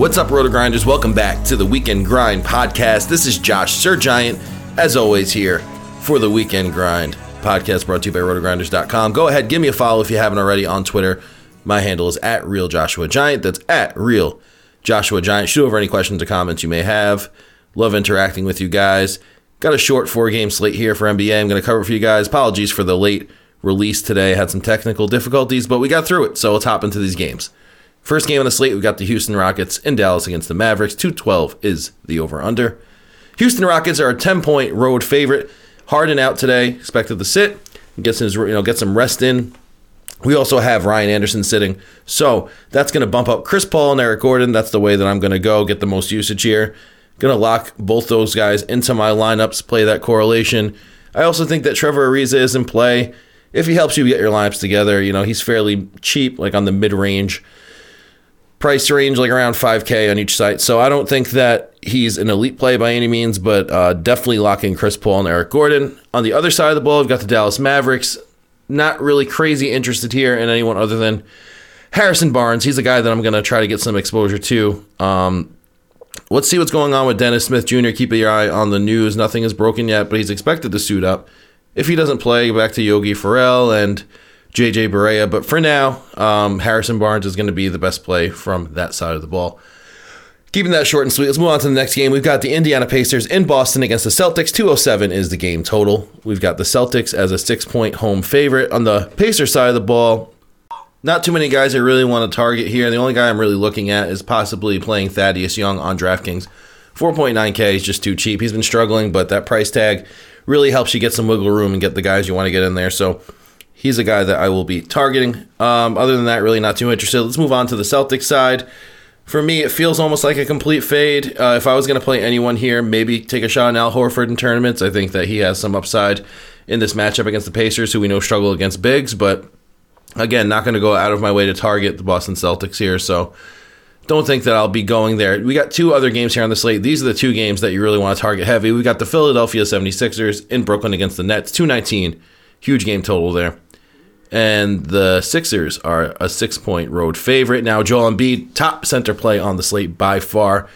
What's up, Roto Grinders? Welcome back to the Weekend Grind podcast. This is Josh Sir Giant, as always, here for the Weekend Grind podcast brought to you by rotogrinders.com. Go ahead, give me a follow if you haven't already on Twitter. My handle is at Real Joshua Giant. That's at Real Joshua Giant. Shoot over any questions or comments you may have. Love interacting with you guys. Got a short four game slate here for NBA. I'm going to cover it for you guys. Apologies for the late release today. Had some technical difficulties, but we got through it. So let's hop into these games. First game on the slate, we've got the Houston Rockets in Dallas against the Mavericks. 212 is the over under. Houston Rockets are a 10 point road favorite. Harden out today, expected to sit, get some, you know, get some rest in. We also have Ryan Anderson sitting. So that's going to bump up Chris Paul and Eric Gordon. That's the way that I'm going to go, get the most usage here. Going to lock both those guys into my lineups, play that correlation. I also think that Trevor Ariza is in play. If he helps you get your lineups together, you know, he's fairly cheap, like on the mid range price range like around 5k on each site. So i don't think that he's an elite play by any means but uh, definitely locking chris paul and eric gordon. On the other side of the ball we've got the dallas mavericks. Not really crazy interested here in anyone other than harrison barnes. He's a guy that i'm going to try to get some exposure to. Um, let's see what's going on with dennis smith jr keep your eye on the news. Nothing is broken yet but he's expected to suit up. If he doesn't play back to yogi ferrell and JJ Barea. But for now, um, Harrison Barnes is going to be the best play from that side of the ball. Keeping that short and sweet, let's move on to the next game. We've got the Indiana Pacers in Boston against the Celtics. 207 is the game total. We've got the Celtics as a six point home favorite. On the Pacers side of the ball, not too many guys I really want to target here. The only guy I'm really looking at is possibly playing Thaddeus Young on DraftKings. 4.9K is just too cheap. He's been struggling, but that price tag really helps you get some wiggle room and get the guys you want to get in there. So He's a guy that I will be targeting. Um, other than that, really not too interested. Let's move on to the Celtics side. For me, it feels almost like a complete fade. Uh, if I was going to play anyone here, maybe take a shot on Al Horford in tournaments. I think that he has some upside in this matchup against the Pacers, who we know struggle against bigs. But again, not going to go out of my way to target the Boston Celtics here. So don't think that I'll be going there. We got two other games here on the slate. These are the two games that you really want to target heavy. We got the Philadelphia 76ers in Brooklyn against the Nets, 219. Huge game total there and the Sixers are a six point road favorite. Now, Joel Embiid, top center play on the slate by far.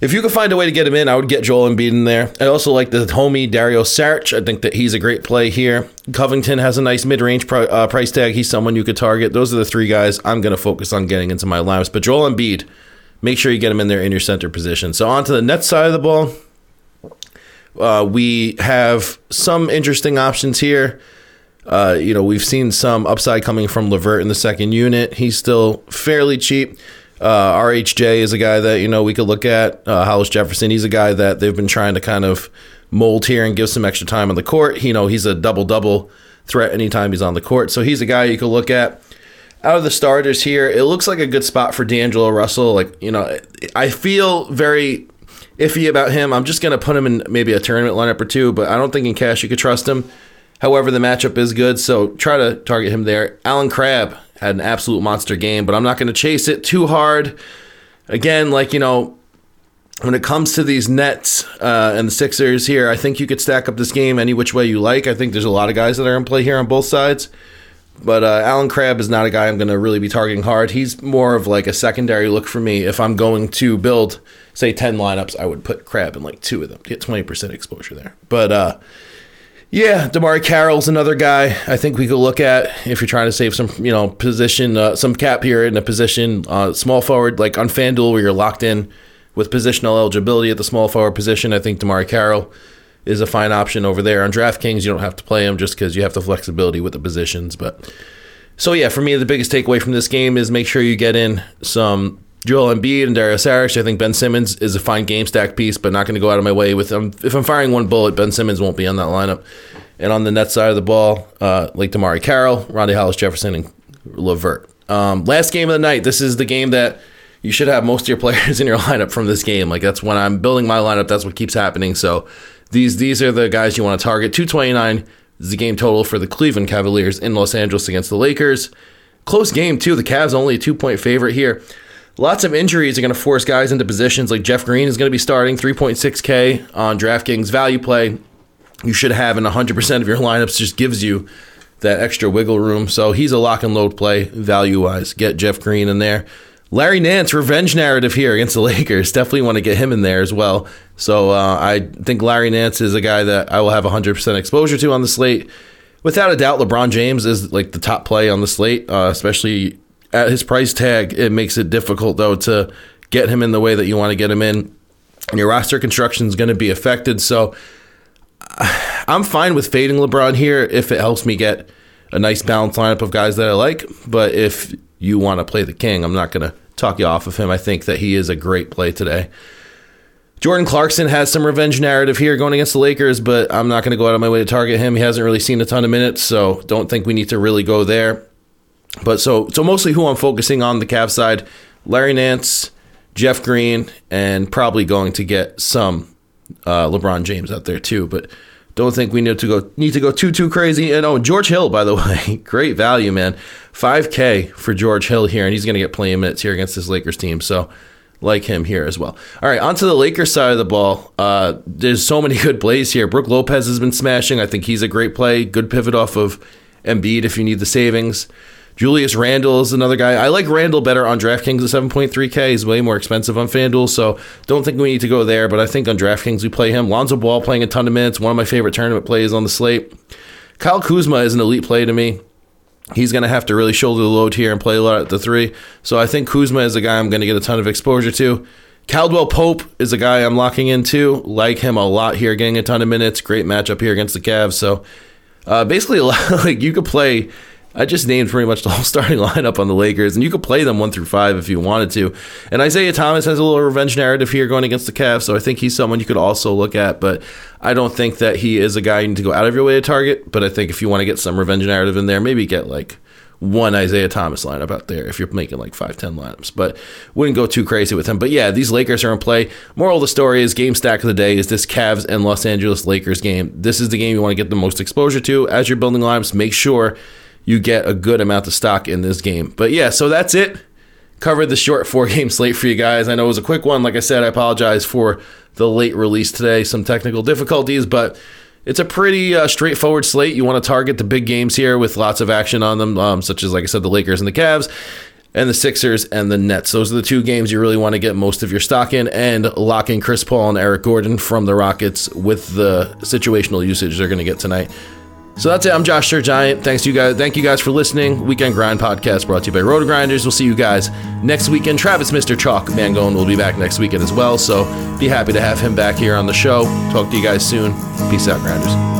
If you could find a way to get him in, I would get Joel Embiid in there. I also like the homie Dario Saric. I think that he's a great play here. Covington has a nice mid range uh, price tag. He's someone you could target. Those are the three guys I'm going to focus on getting into my lineups. But Joel Embiid, make sure you get him in there in your center position. So, on to the net side of the ball. Uh, we have some interesting options here. Uh, you know, we've seen some upside coming from Levert in the second unit. He's still fairly cheap. Uh, RHJ is a guy that you know we could look at. Uh, Hollis Jefferson, he's a guy that they've been trying to kind of mold here and give some extra time on the court. You know, he's a double double threat anytime he's on the court, so he's a guy you could look at. Out of the starters here, it looks like a good spot for D'Angelo Russell. Like you know, I feel very iffy about him. I'm just gonna put him in maybe a tournament lineup or two, but I don't think in cash you could trust him. However, the matchup is good, so try to target him there. Allen Crabbe had an absolute monster game, but I'm not going to chase it too hard. Again, like, you know, when it comes to these Nets uh, and the Sixers here, I think you could stack up this game any which way you like. I think there's a lot of guys that are in play here on both sides. But uh, Allen Crabbe is not a guy I'm going to really be targeting hard. He's more of like a secondary look for me. If I'm going to build, say, 10 lineups, I would put Crabbe in like two of them, to get 20% exposure there. But uh, yeah, DeMarre Carroll's another guy I think we could look at if you're trying to save some, you know, position, uh, some cap here in a position, uh, small forward, like on FanDuel where you're locked in with positional eligibility at the small forward position. I think DeMarre Carroll is a fine option over there. On DraftKings, you don't have to play him just because you have the flexibility with the positions. But So yeah, for me, the biggest takeaway from this game is make sure you get in some Joel Embiid and Darius Saric. I think Ben Simmons is a fine game stack piece, but not going to go out of my way with him. If I'm firing one bullet, Ben Simmons won't be on that lineup. And on the net side of the ball, uh, like DeMarre Carroll, Rondae Hollis Jefferson, and LeVert. Um, last game of the night. This is the game that you should have most of your players in your lineup from this game. Like that's when I'm building my lineup. That's what keeps happening. So these these are the guys you want to target. 229 is the game total for the Cleveland Cavaliers in Los Angeles against the Lakers. Close game too. The Cavs only a two point favorite here. Lots of injuries are going to force guys into positions like Jeff Green is going to be starting 3.6K on DraftKings value play. You should have in 100% of your lineups. Just gives you that extra wiggle room. So he's a lock and load play value wise. Get Jeff Green in there. Larry Nance, revenge narrative here against the Lakers. Definitely want to get him in there as well. So uh, I think Larry Nance is a guy that I will have 100% exposure to on the slate. Without a doubt, LeBron James is like the top play on the slate, uh, especially at his price tag. It makes it difficult, though, to get him in the way that you want to get him in. And your roster construction is going to be affected. So I'm fine with fading LeBron here if it helps me get a nice balanced lineup of guys that I like. But if you want to play the king, I'm not going to talk you off of him. I think that he is a great play today. Jordan Clarkson has some revenge narrative here going against the Lakers, but I'm not going to go out of my way to target him. He hasn't really seen a ton of minutes, so don't think we need to really go there. But so so mostly who I'm focusing on the Cavs side, Larry Nance, Jeff Green, and probably going to get some uh, LeBron James out there too. But don't think we need to go need to go too too crazy. And oh, George Hill, by the way, great value, man. 5K for George Hill here, and he's going to get playing minutes here against this Lakers team. So like him here as well. All right, onto the Lakers side of the ball. Uh, there's so many good plays here. Brook Lopez has been smashing. I think he's a great play. Good pivot off of Embiid if you need the savings. Julius Randle is another guy. I like Randle better on DraftKings at 7.3K. He's way more expensive on FanDuel, so don't think we need to go there. But I think on DraftKings we play him. Lonzo Ball playing a ton of minutes. One of my favorite tournament plays on the slate. Kyle Kuzma is an elite play to me. He's going to have to really shoulder the load here and play a lot at the three. So I think Kuzma is a guy I'm going to get a ton of exposure to. Caldwell Pope is a guy I'm locking into. Like him a lot here, getting a ton of minutes. Great matchup here against the Cavs. So uh, basically, like you could play I just named pretty much the whole starting lineup on the Lakers, and you could play them one through five if you wanted to. And Isaiah Thomas has a little revenge narrative here going against the Cavs, so I think he's someone you could also look at. But I don't think that he is a guy you need to go out of your way to target. But I think if you want to get some revenge narrative in there, maybe get like one Isaiah Thomas lineup out there if you're making like 5 10 lineups, but wouldn't go too crazy with him. But yeah, these Lakers are in play. Moral of the story is game stack of the day is this Cavs and Los Angeles Lakers game. This is the game you want to get the most exposure to as you're building lineups. Make sure you get a good amount of stock in this game. But yeah, so that's it. Covered the short four game slate for you guys. I know it was a quick one. Like I said, I apologize for the late release today, some technical difficulties, but it's a pretty uh, straightforward slate. You want to target the big games here with lots of action on them, um, such as, like I said, the Lakers and the Cavs and the Sixers and the Nets. Those are the two games you really want to get most of your stock in and lock in Chris Paul and Eric Gordon from the Rockets with the situational usage they're going to get tonight. So that's it. I'm Josh Sir Giant. Thanks you guys. Thank you guys for listening. Weekend Grind podcast brought to you by Roto Grinders. We'll see you guys next weekend. Travis Mr. Chalk Mangone will be back next weekend as well. So be happy to have him back here on the show. Talk to you guys soon. Peace out, Grinders.